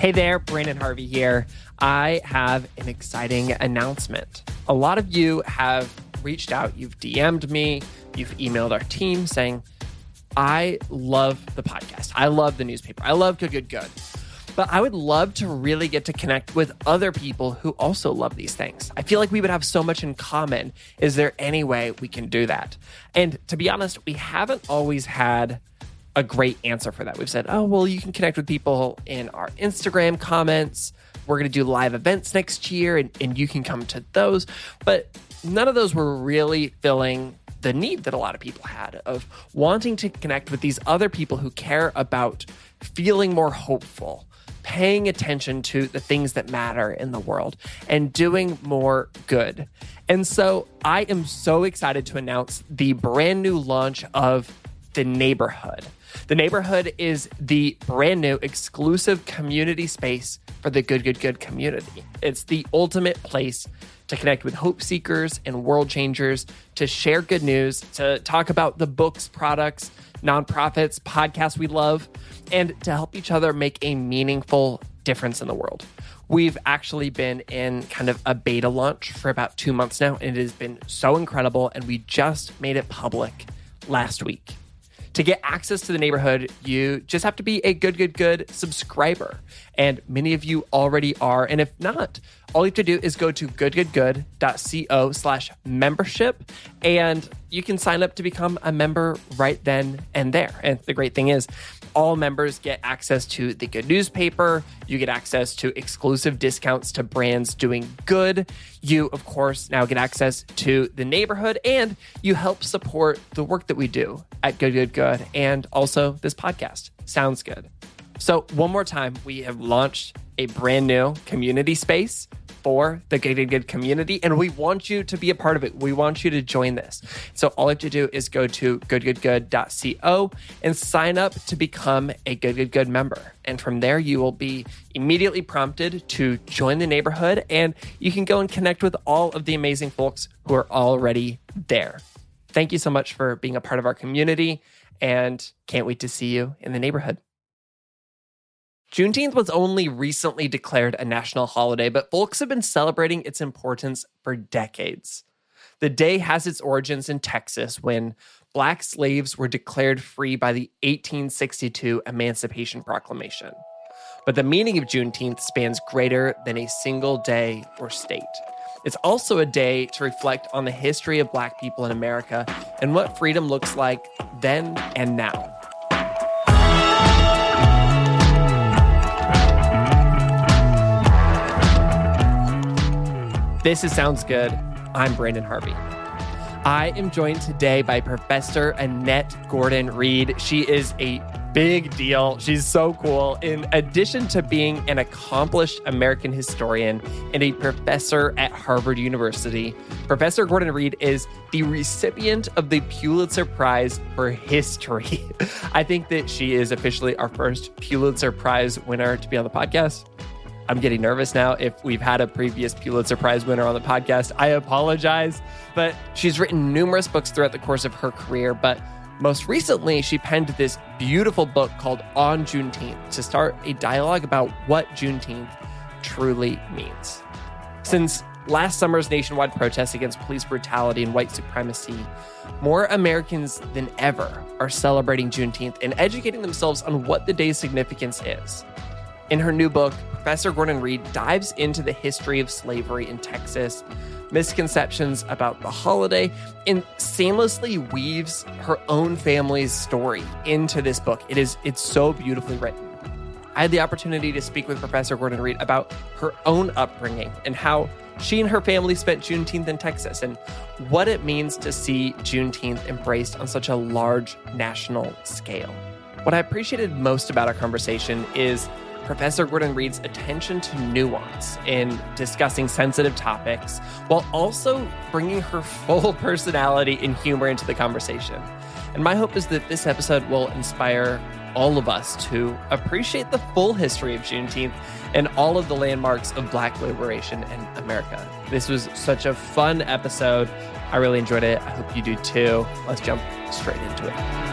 Hey there, Brandon Harvey here. I have an exciting announcement. A lot of you have reached out, you've DM'd me, you've emailed our team saying, I love the podcast. I love the newspaper. I love Good, Good, Good. But I would love to really get to connect with other people who also love these things. I feel like we would have so much in common. Is there any way we can do that? And to be honest, we haven't always had a great answer for that. We've said, oh, well, you can connect with people in our Instagram comments. We're going to do live events next year and, and you can come to those. But none of those were really filling the need that a lot of people had of wanting to connect with these other people who care about feeling more hopeful, paying attention to the things that matter in the world, and doing more good. And so I am so excited to announce the brand new launch of The Neighborhood. The neighborhood is the brand new exclusive community space for the Good, Good, Good community. It's the ultimate place to connect with hope seekers and world changers, to share good news, to talk about the books, products, nonprofits, podcasts we love, and to help each other make a meaningful difference in the world. We've actually been in kind of a beta launch for about two months now, and it has been so incredible. And we just made it public last week. To get access to the neighborhood, you just have to be a good, good, good subscriber. And many of you already are. And if not, all you have to do is go to goodgoodgood.co slash membership and you can sign up to become a member right then and there. And the great thing is, all members get access to the good newspaper. You get access to exclusive discounts to brands doing good. You, of course, now get access to the neighborhood and you help support the work that we do at Good Good Good and also this podcast. Sounds good. So, one more time, we have launched a brand new community space for the Good Good community, and we want you to be a part of it. We want you to join this. So all you have to do is go to goodgoodgood.co and sign up to become a Good Good Good member. And from there, you will be immediately prompted to join the neighborhood, and you can go and connect with all of the amazing folks who are already there. Thank you so much for being a part of our community, and can't wait to see you in the neighborhood. Juneteenth was only recently declared a national holiday, but folks have been celebrating its importance for decades. The day has its origins in Texas when black slaves were declared free by the 1862 Emancipation Proclamation. But the meaning of Juneteenth spans greater than a single day or state. It's also a day to reflect on the history of black people in America and what freedom looks like then and now. This is Sounds Good. I'm Brandon Harvey. I am joined today by Professor Annette Gordon Reed. She is a big deal. She's so cool. In addition to being an accomplished American historian and a professor at Harvard University, Professor Gordon Reed is the recipient of the Pulitzer Prize for History. I think that she is officially our first Pulitzer Prize winner to be on the podcast. I'm getting nervous now. If we've had a previous Pulitzer Prize winner on the podcast, I apologize. But she's written numerous books throughout the course of her career. But most recently, she penned this beautiful book called On Juneteenth to start a dialogue about what Juneteenth truly means. Since last summer's nationwide protests against police brutality and white supremacy, more Americans than ever are celebrating Juneteenth and educating themselves on what the day's significance is. In her new book, Professor Gordon Reed dives into the history of slavery in Texas, misconceptions about the holiday, and seamlessly weaves her own family's story into this book. It is it's so beautifully written. I had the opportunity to speak with Professor Gordon Reed about her own upbringing and how she and her family spent Juneteenth in Texas and what it means to see Juneteenth embraced on such a large national scale. What I appreciated most about our conversation is Professor Gordon Reed's attention to nuance in discussing sensitive topics while also bringing her full personality and humor into the conversation. And my hope is that this episode will inspire all of us to appreciate the full history of Juneteenth and all of the landmarks of Black liberation in America. This was such a fun episode. I really enjoyed it. I hope you do too. Let's jump straight into it.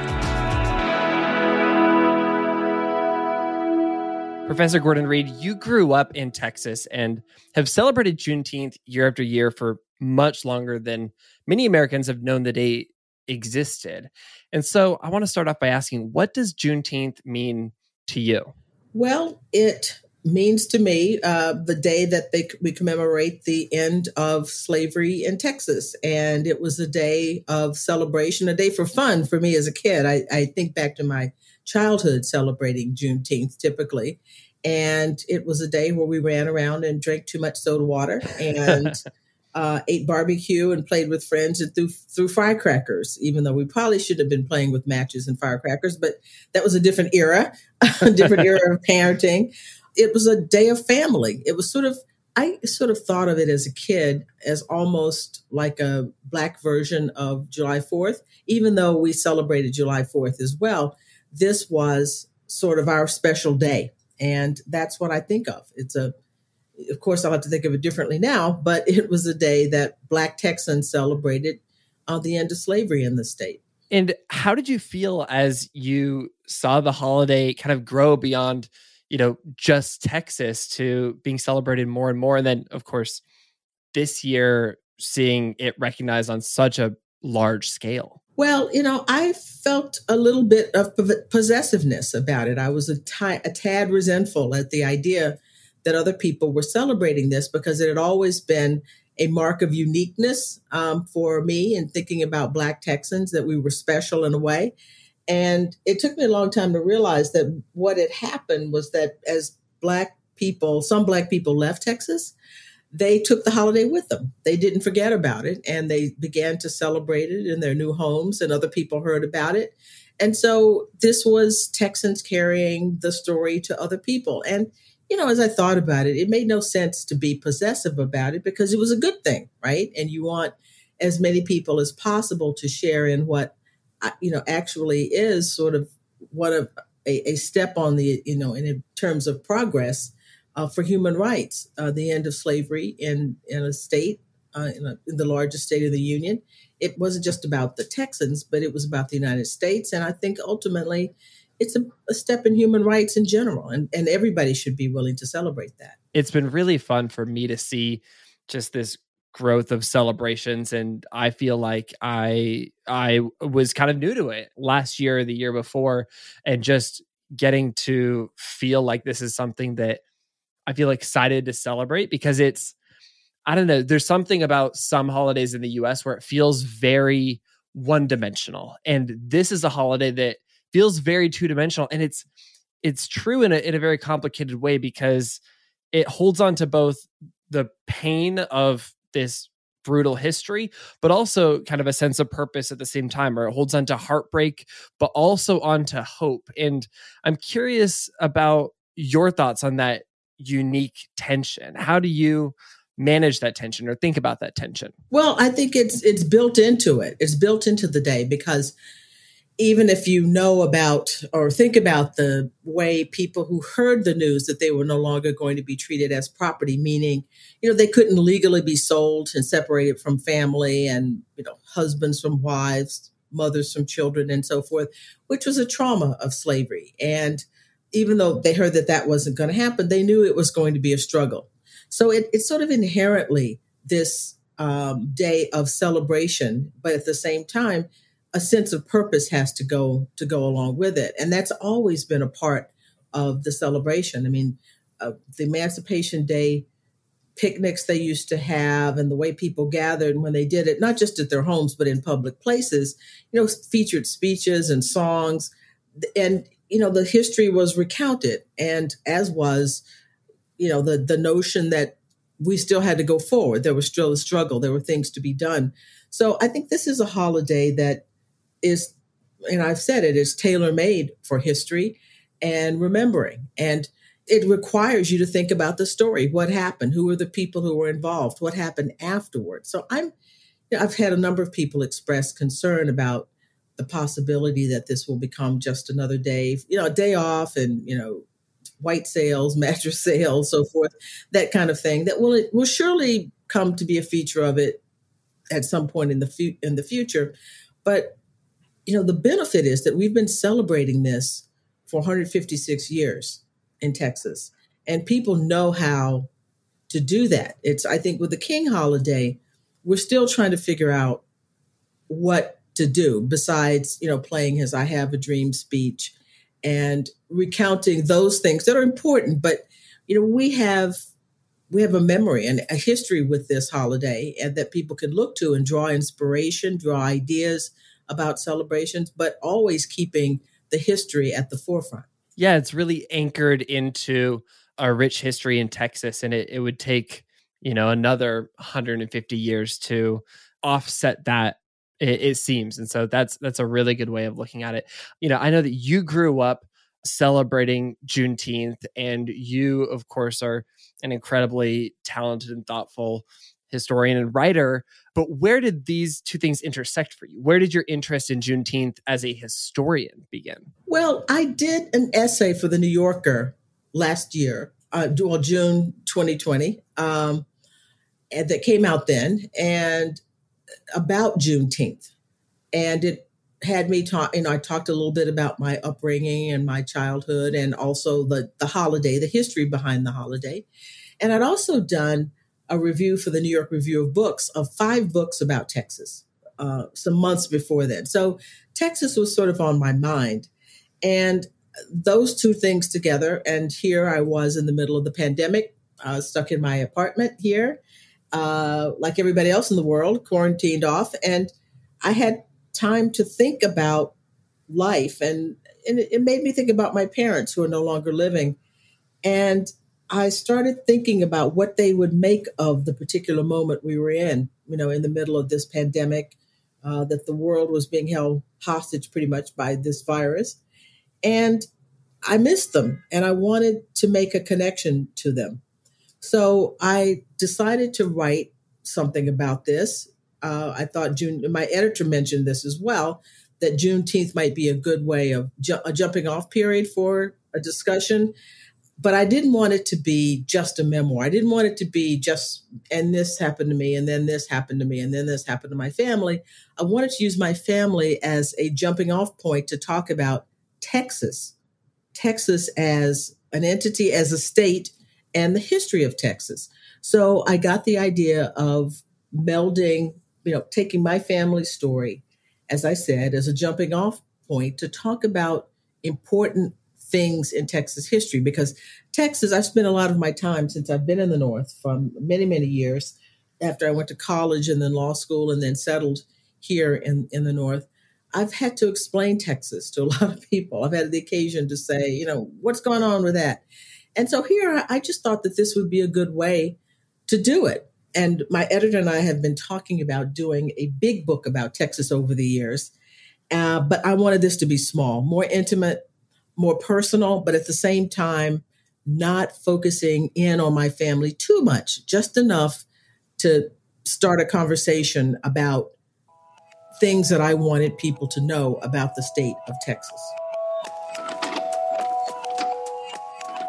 Professor Gordon Reed, you grew up in Texas and have celebrated Juneteenth year after year for much longer than many Americans have known the day existed. And so I want to start off by asking what does Juneteenth mean to you? Well, it means to me uh, the day that they, we commemorate the end of slavery in Texas. And it was a day of celebration, a day for fun for me as a kid. I, I think back to my childhood celebrating Juneteenth typically. And it was a day where we ran around and drank too much soda water and uh, ate barbecue and played with friends and threw, threw firecrackers, even though we probably should have been playing with matches and firecrackers. But that was a different era, a different era of parenting. It was a day of family. It was sort of, I sort of thought of it as a kid as almost like a black version of July 4th, even though we celebrated July 4th as well this was sort of our special day. And that's what I think of. It's a, of course, I'll have to think of it differently now, but it was a day that Black Texans celebrated uh, the end of slavery in the state. And how did you feel as you saw the holiday kind of grow beyond, you know, just Texas to being celebrated more and more? And then, of course, this year, seeing it recognized on such a large scale. Well, you know, I felt a little bit of possessiveness about it. I was a, t- a tad resentful at the idea that other people were celebrating this because it had always been a mark of uniqueness um, for me in thinking about Black Texans, that we were special in a way. And it took me a long time to realize that what had happened was that as Black people, some Black people left Texas, they took the holiday with them. They didn't forget about it and they began to celebrate it in their new homes, and other people heard about it. And so this was Texans carrying the story to other people. And, you know, as I thought about it, it made no sense to be possessive about it because it was a good thing, right? And you want as many people as possible to share in what, uh, you know, actually is sort of of a, a step on the, you know, in terms of progress uh, for human rights, uh, the end of slavery in, in a state, uh, in, a, in, the largest state of the Union. It wasn't just about the Texans, but it was about the United States. And I think ultimately it's a, a step in human rights in general, and, and everybody should be willing to celebrate that. It's been really fun for me to see just this growth of celebrations and i feel like i i was kind of new to it last year or the year before and just getting to feel like this is something that I feel excited to celebrate because it's I don't know, there's something about some holidays in the US where it feels very one dimensional. And this is a holiday that feels very two dimensional and it's it's true in a in a very complicated way because it holds on to both the pain of this brutal history, but also kind of a sense of purpose at the same time, or it holds on to heartbreak, but also onto hope. And I'm curious about your thoughts on that unique tension. How do you manage that tension or think about that tension? Well, I think it's it's built into it. It's built into the day because even if you know about or think about the way people who heard the news that they were no longer going to be treated as property, meaning, you know, they couldn't legally be sold and separated from family and, you know, husbands from wives, mothers from children, and so forth, which was a trauma of slavery. And even though they heard that that wasn't going to happen, they knew it was going to be a struggle. So it, it's sort of inherently this um, day of celebration, but at the same time, a sense of purpose has to go to go along with it, and that's always been a part of the celebration. I mean, uh, the Emancipation Day picnics they used to have and the way people gathered when they did it, not just at their homes, but in public places, you know, featured speeches and songs. And you know, the history was recounted, and as was, you know, the the notion that we still had to go forward. There was still a struggle. There were things to be done. So I think this is a holiday that is and I've said it is tailor made for history and remembering. And it requires you to think about the story. What happened? Who were the people who were involved? What happened afterwards? So I'm, I've had a number of people express concern about the possibility that this will become just another day, you know, a day off and, you know, white sales, mattress sales, so forth, that kind of thing. That will it will surely come to be a feature of it at some point in the fu- in the future. But you know, the benefit is that we've been celebrating this for 156 years in Texas, and people know how to do that. It's I think with the King holiday, we're still trying to figure out what to do besides you know playing his "I Have a Dream" speech and recounting those things that are important. But you know, we have we have a memory and a history with this holiday, and that people can look to and draw inspiration, draw ideas about celebrations, but always keeping the history at the forefront. Yeah, it's really anchored into a rich history in Texas, and it, it would take you know another 150 years to offset that it, it, seems and so that's that's a really good way of looking at it. You know i know that you grew up celebrating juneteenth and you of course are an incredibly talented and thoughtful historian and writer but where did these two things intersect for you? Where did your interest in juneteenth as a historian begin? Well i did an essay for the new yorker last year uh, well june 2020 um, and that came out then and about Juneteenth. And it had me talk, you know, I talked a little bit about my upbringing and my childhood and also the, the holiday, the history behind the holiday. And I'd also done a review for the New York Review of Books of five books about Texas uh, some months before then. So Texas was sort of on my mind. And those two things together, and here I was in the middle of the pandemic, uh, stuck in my apartment here uh, like everybody else in the world, quarantined off. And I had time to think about life. And, and it made me think about my parents who are no longer living. And I started thinking about what they would make of the particular moment we were in, you know, in the middle of this pandemic, uh, that the world was being held hostage pretty much by this virus. And I missed them and I wanted to make a connection to them. So I decided to write something about this. Uh, I thought June, my editor mentioned this as well, that Juneteenth might be a good way of ju- a jumping off period for a discussion. But I didn't want it to be just a memoir. I didn't want it to be just, and this happened to me, and then this happened to me, and then this happened to my family. I wanted to use my family as a jumping off point to talk about Texas, Texas as an entity, as a state, and the history of Texas. So I got the idea of melding, you know, taking my family story, as I said, as a jumping off point to talk about important things in Texas history because Texas, I've spent a lot of my time since I've been in the North from many, many years after I went to college and then law school and then settled here in, in the North. I've had to explain Texas to a lot of people. I've had the occasion to say, you know, what's going on with that? And so here I just thought that this would be a good way to do it. And my editor and I have been talking about doing a big book about Texas over the years. Uh, but I wanted this to be small, more intimate, more personal, but at the same time, not focusing in on my family too much, just enough to start a conversation about things that I wanted people to know about the state of Texas.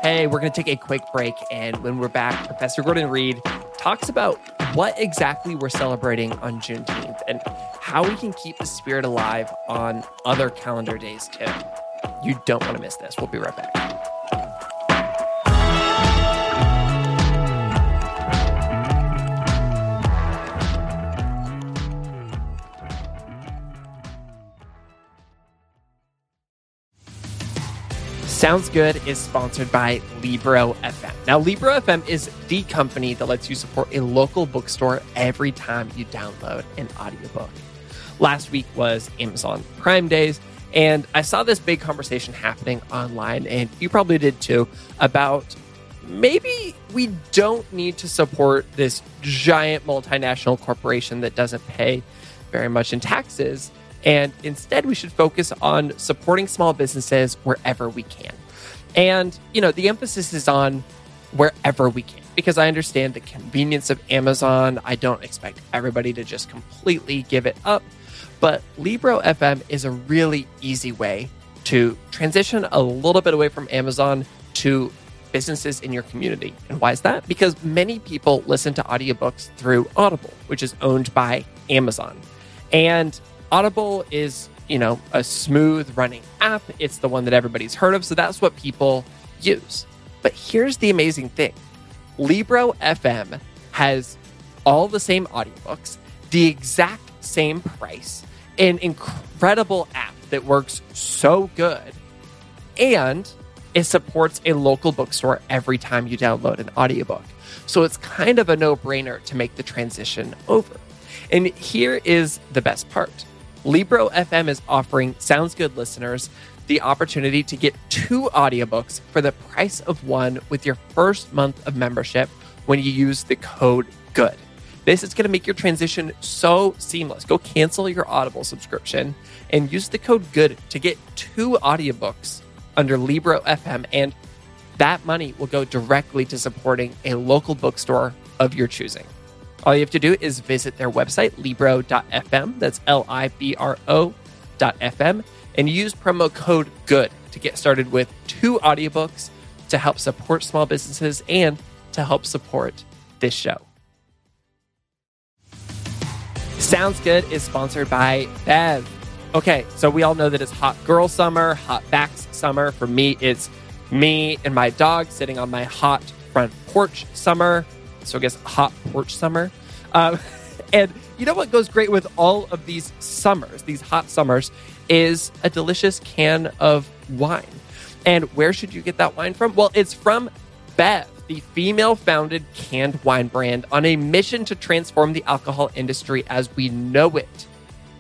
Hey, we're going to take a quick break. And when we're back, Professor Gordon Reed talks about what exactly we're celebrating on Juneteenth and how we can keep the spirit alive on other calendar days too. You don't want to miss this. We'll be right back. Sounds Good is sponsored by Libro FM. Now, Libro FM is the company that lets you support a local bookstore every time you download an audiobook. Last week was Amazon Prime Days, and I saw this big conversation happening online, and you probably did too, about maybe we don't need to support this giant multinational corporation that doesn't pay very much in taxes And instead, we should focus on supporting small businesses wherever we can. And, you know, the emphasis is on wherever we can because I understand the convenience of Amazon. I don't expect everybody to just completely give it up. But Libro FM is a really easy way to transition a little bit away from Amazon to businesses in your community. And why is that? Because many people listen to audiobooks through Audible, which is owned by Amazon. And Audible is, you know, a smooth running app. It's the one that everybody's heard of. So that's what people use. But here's the amazing thing Libro FM has all the same audiobooks, the exact same price, an incredible app that works so good, and it supports a local bookstore every time you download an audiobook. So it's kind of a no brainer to make the transition over. And here is the best part Libro FM is offering Sounds Good listeners the opportunity to get two audiobooks for the price of one with your first month of membership when you use the code GOOD. This is going to make your transition so seamless. Go cancel your Audible subscription and use the code GOOD to get two audiobooks under Libro FM. And that money will go directly to supporting a local bookstore of your choosing. All you have to do is visit their website, libro.fm. That's L I B R O.fm. And use promo code GOOD to get started with two audiobooks to help support small businesses and to help support this show. Sounds Good is sponsored by Bev. Okay, so we all know that it's hot girl summer, hot backs summer. For me, it's me and my dog sitting on my hot front porch summer. So I guess hot porch summer. Um, and you know what goes great with all of these summers, these hot summers, is a delicious can of wine. And where should you get that wine from? Well, it's from Bev the female founded canned wine brand on a mission to transform the alcohol industry as we know it.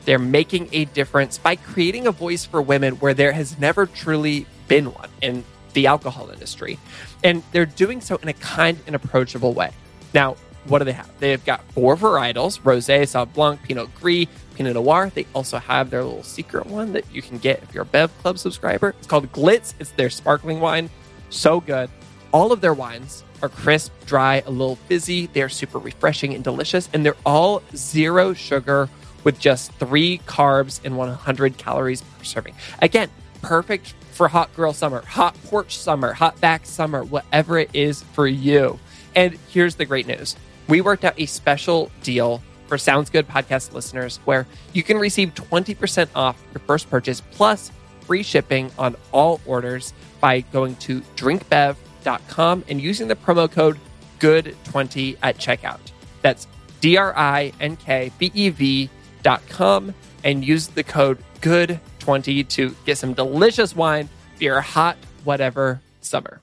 They're making a difference by creating a voice for women where there has never truly been one in the alcohol industry. And they're doing so in a kind and approachable way. Now, what do they have? They've got four varietals Rosé, Sauv Blanc, Pinot Gris, Pinot Noir. They also have their little secret one that you can get if you're a Bev Club subscriber. It's called Glitz. It's their sparkling wine. So good. All of their wines are crisp, dry, a little fizzy. They're super refreshing and delicious, and they're all zero sugar with just three carbs and 100 calories per serving. Again, perfect for hot girl summer, hot porch summer, hot back summer, whatever it is for you. And here's the great news we worked out a special deal for Sounds Good podcast listeners where you can receive 20% off your first purchase plus free shipping on all orders by going to drinkbev.com and using the promo code GOOD20 at checkout. That's D R I N K B E V.com and use the code GOOD20 to get some delicious wine for your hot whatever summer.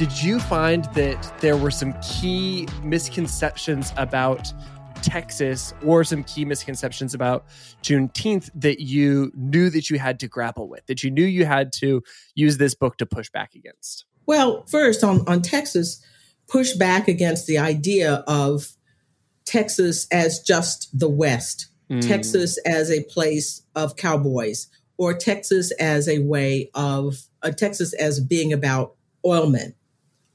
Did you find that there were some key misconceptions about Texas or some key misconceptions about Juneteenth that you knew that you had to grapple with, that you knew you had to use this book to push back against? Well, first on, on Texas, push back against the idea of Texas as just the West, mm. Texas as a place of cowboys, or Texas as a way of uh, Texas as being about oilmen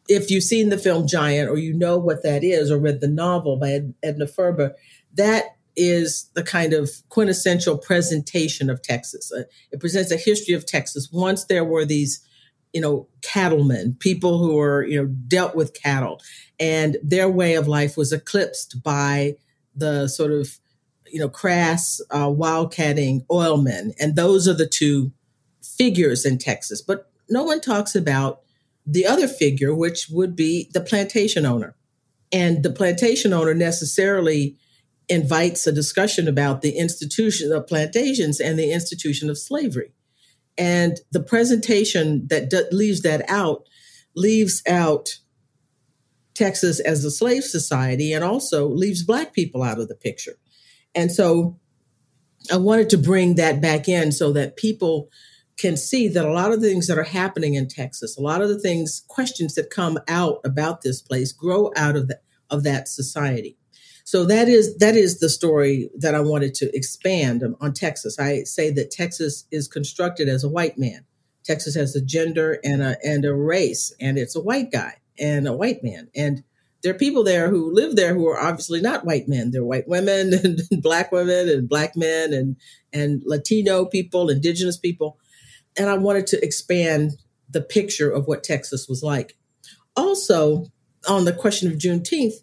if you've seen the film Giant or you know what that is or read the novel by Edna Ferber, that is the kind of quintessential presentation of Texas. Uh, it presents a history of Texas. Once there were these, you know, cattlemen, people who were, you know, dealt with cattle, and their way of life was eclipsed by the sort of, you know, crass uh, wildcatting oilmen. And those are the two figures in Texas. But no one talks about the other figure, which would be the plantation owner. And the plantation owner necessarily invites a discussion about the institution of plantations and the institution of slavery. And the presentation that d- leaves that out leaves out Texas as a slave society and also leaves Black people out of the picture. And so I wanted to bring that back in so that people can see that a lot of the things that are happening in Texas, a lot of the things, questions that come out about this place grow out of, the, of that society. So that is that is the story that I wanted to expand on, Texas. I say that Texas is constructed as a white man. Texas has a gender and a and a race, and it's a white guy and a white man. And there are people there who live there who are obviously not white men. They're white women and black women and black men and and Latino people, indigenous people. And I wanted to expand the picture of what Texas was like. Also, on the question of Juneteenth,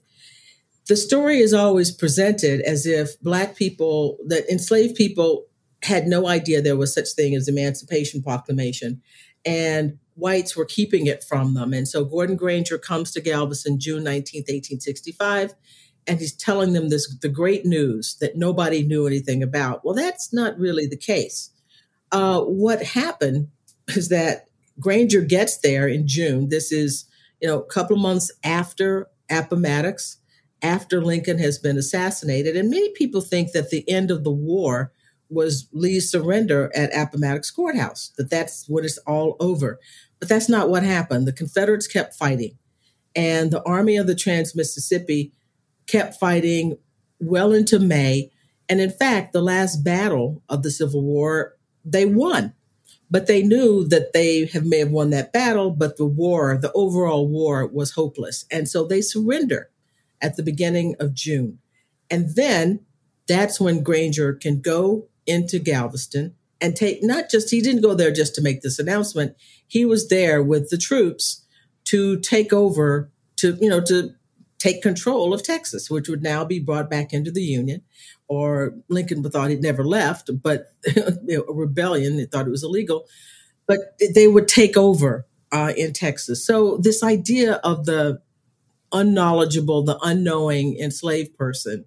the story is always presented as if black people that enslaved people had no idea there was such thing as emancipation proclamation and whites were keeping it from them. And so gordon granger comes to galveston june 19th 1865 and he's telling them this the great news that nobody knew anything about. Well that's not really the case uh, what happened is that granger gets there in june this is you know a couple of months after appomattox after Lincoln has been assassinated. And many people think that the end of the war was Lee's surrender at Appomattox Courthouse, that that's what it's all over. But that's not what happened. The Confederates kept fighting, and the Army of the Trans Mississippi kept fighting well into May. And in fact, the last battle of the Civil War, they won. But they knew that they have may have won that battle, but the war, the overall war, was hopeless. And so they surrender at the beginning of June. And then that's when Granger can go into Galveston and take not just, he didn't go there just to make this announcement, he was there with the troops to take over, to, you know, to take control of Texas, which would now be brought back into the Union. Or Lincoln thought he'd never left, but a rebellion, they thought it was illegal. But they would take over uh, in Texas. So this idea of the unknowledgeable, the unknowing enslaved person.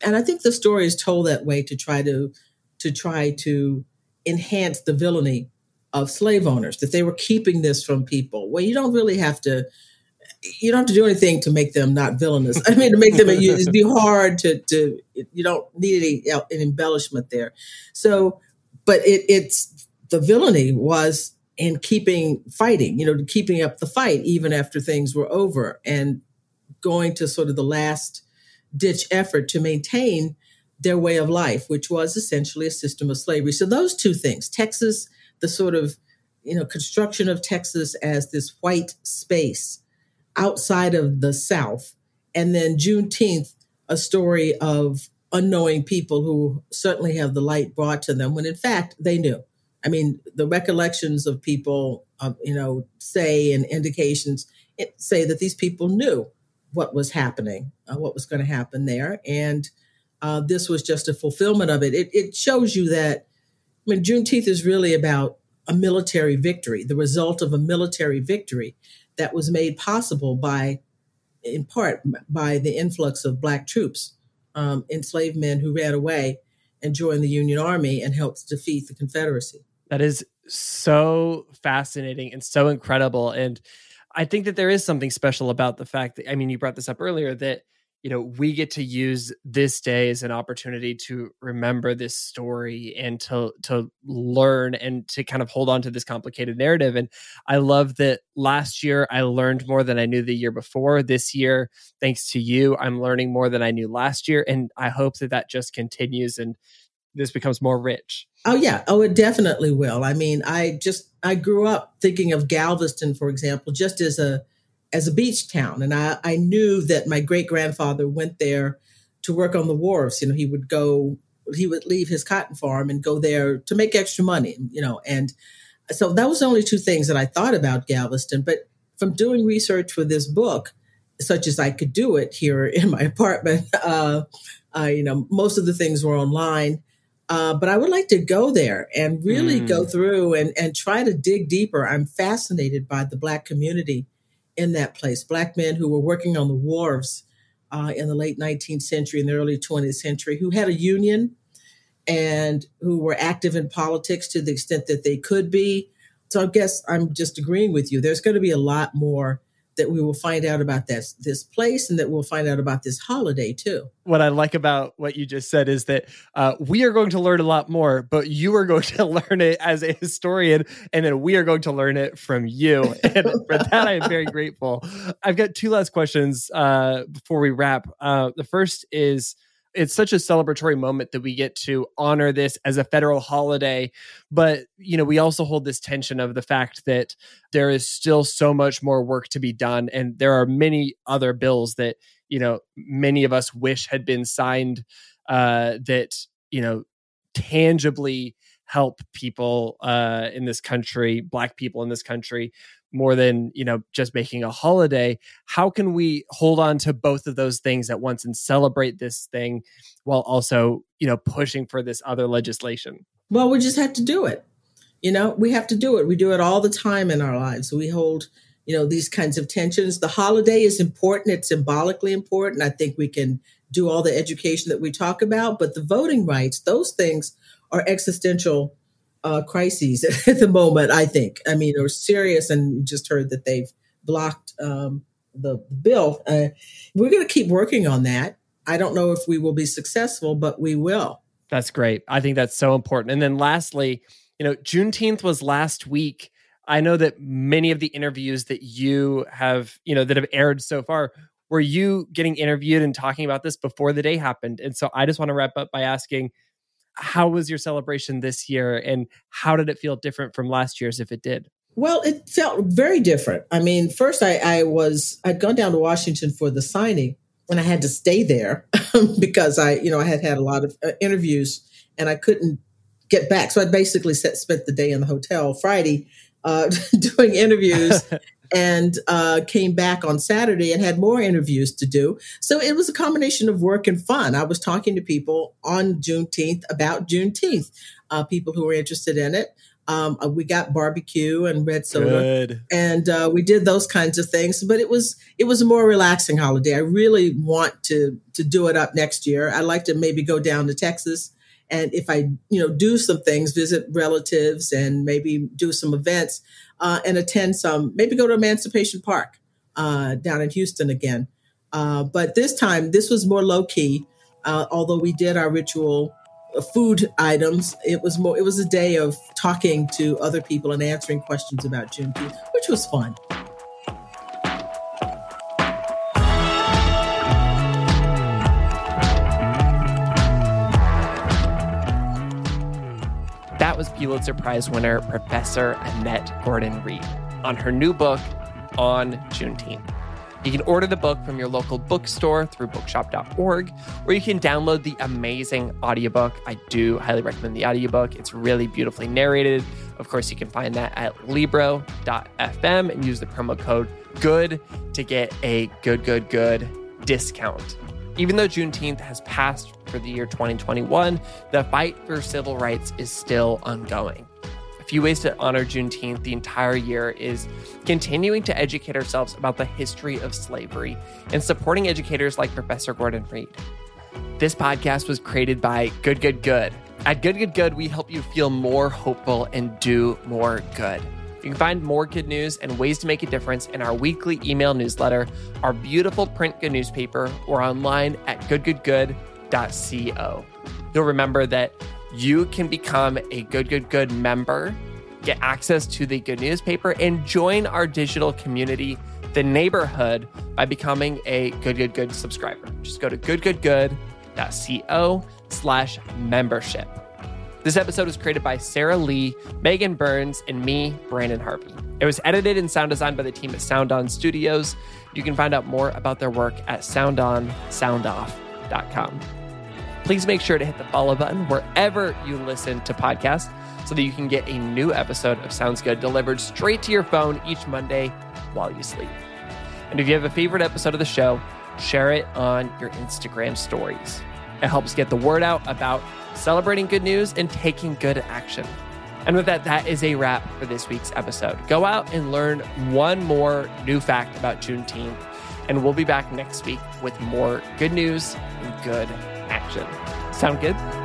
And I think the story is told that way to try to to try to enhance the villainy of slave owners, that they were keeping this from people. Well, you don't really have to you don't have to do anything to make them not villainous. I mean, to make them it'd be hard to to you don't need any an embellishment there. So, but it it's the villainy was in keeping fighting, you know, keeping up the fight even after things were over, and going to sort of the last ditch effort to maintain their way of life, which was essentially a system of slavery. So those two things, Texas, the sort of you know construction of Texas as this white space outside of the South, and then Juneteenth, a story of unknowing people who certainly have the light brought to them when in fact they knew. I mean, the recollections of people, uh, you know, say and indications say that these people knew what was happening, uh, what was going to happen there. And uh, this was just a fulfillment of it. it. It shows you that, I mean, Juneteenth is really about a military victory, the result of a military victory that was made possible by, in part, by the influx of Black troops, um, enslaved men who ran away and joined the Union Army and helped defeat the Confederacy. That is so fascinating and so incredible. And I think that there is something special about the fact that I mean you brought this up earlier that you know we get to use this day as an opportunity to remember this story and to to learn and to kind of hold on to this complicated narrative and i love that last year i learned more than i knew the year before this year thanks to you i'm learning more than i knew last year and i hope that that just continues and this becomes more rich. Oh yeah, oh it definitely will. I mean, I just I grew up thinking of Galveston, for example, just as a as a beach town, and I I knew that my great grandfather went there to work on the wharves. You know, he would go, he would leave his cotton farm and go there to make extra money. You know, and so that was the only two things that I thought about Galveston. But from doing research for this book, such as I could do it here in my apartment, uh, uh, you know, most of the things were online. Uh, but I would like to go there and really mm. go through and, and try to dig deeper. I'm fascinated by the Black community in that place. Black men who were working on the wharves uh, in the late 19th century and the early 20th century, who had a union and who were active in politics to the extent that they could be. So I guess I'm just agreeing with you. There's going to be a lot more that we will find out about this this place and that we'll find out about this holiday too. What I like about what you just said is that uh, we are going to learn a lot more, but you are going to learn it as a historian, and then we are going to learn it from you. And for that, I am very grateful. I've got two last questions uh, before we wrap. Uh, the first is it's such a celebratory moment that we get to honor this as a federal holiday but you know we also hold this tension of the fact that there is still so much more work to be done and there are many other bills that you know many of us wish had been signed uh that you know tangibly help people uh in this country black people in this country more than you know just making a holiday how can we hold on to both of those things at once and celebrate this thing while also you know pushing for this other legislation? Well we just have to do it. You know we have to do it. We do it all the time in our lives. We hold you know these kinds of tensions. The holiday is important. It's symbolically important. I think we can do all the education that we talk about but the voting rights those things are existential uh, crises at the moment. I think. I mean, are serious, and you just heard that they've blocked um, the bill. Uh, we're going to keep working on that. I don't know if we will be successful, but we will. That's great. I think that's so important. And then lastly, you know, Juneteenth was last week. I know that many of the interviews that you have, you know, that have aired so far, were you getting interviewed and talking about this before the day happened? And so I just want to wrap up by asking, how was your celebration this year and how did it feel different from last year's if it did? Well, it felt very different. I mean, first I, I was I'd gone down to Washington for the signing and I had to stay there because I, you know, I had had a lot of uh, interviews and I couldn't get back. So I basically set, spent the day in the hotel Friday uh, doing interviews and uh, came back on Saturday and had more interviews to do. So it was a combination of work and fun. I was talking to people on Juneteenth about Juneteenth, uh, people who were interested in it. Um, uh, we got barbecue and red soda, Good. and uh, we did those kinds of things. But it was it was a more relaxing holiday. I really want to to do it up next year. I'd like to maybe go down to Texas and if I, you know, do some things, visit relatives and maybe do some events uh, and attend some, maybe go to Emancipation Park uh, down in Houston again. Uh, but this time, this was more low key. Uh, although we did our ritual uh, food items, it was more. It was a day of talking to other people and answering questions about Juneteenth, which was fun. Pulitzer Prize winner Professor Annette Gordon Reed on her new book on Juneteenth. You can order the book from your local bookstore through bookshop.org, or you can download the amazing audiobook. I do highly recommend the audiobook. It's really beautifully narrated. Of course, you can find that at libro.fm and use the promo code GOOD to get a good, good, good discount. Even though Juneteenth has passed for the year 2021, the fight for civil rights is still ongoing. A few ways to honor Juneteenth the entire year is continuing to educate ourselves about the history of slavery and supporting educators like Professor Gordon Reed. This podcast was created by Good Good Good. At Good Good Good, we help you feel more hopeful and do more good. You can find more good news and ways to make a difference in our weekly email newsletter, our beautiful print good newspaper, or online at goodgoodgood.co. You'll remember that you can become a Good Good Good member, get access to the good newspaper, and join our digital community, the neighborhood, by becoming a Good Good Good subscriber. Just go to goodgoodgood.co slash membership. This episode was created by Sarah Lee, Megan Burns, and me, Brandon Harvey. It was edited and sound designed by the team at Sound On Studios. You can find out more about their work at soundonsoundoff.com. Please make sure to hit the follow button wherever you listen to podcasts so that you can get a new episode of Sounds Good delivered straight to your phone each Monday while you sleep. And if you have a favorite episode of the show, share it on your Instagram stories. It helps get the word out about celebrating good news and taking good action. And with that, that is a wrap for this week's episode. Go out and learn one more new fact about Juneteenth, and we'll be back next week with more good news and good action. Sound good?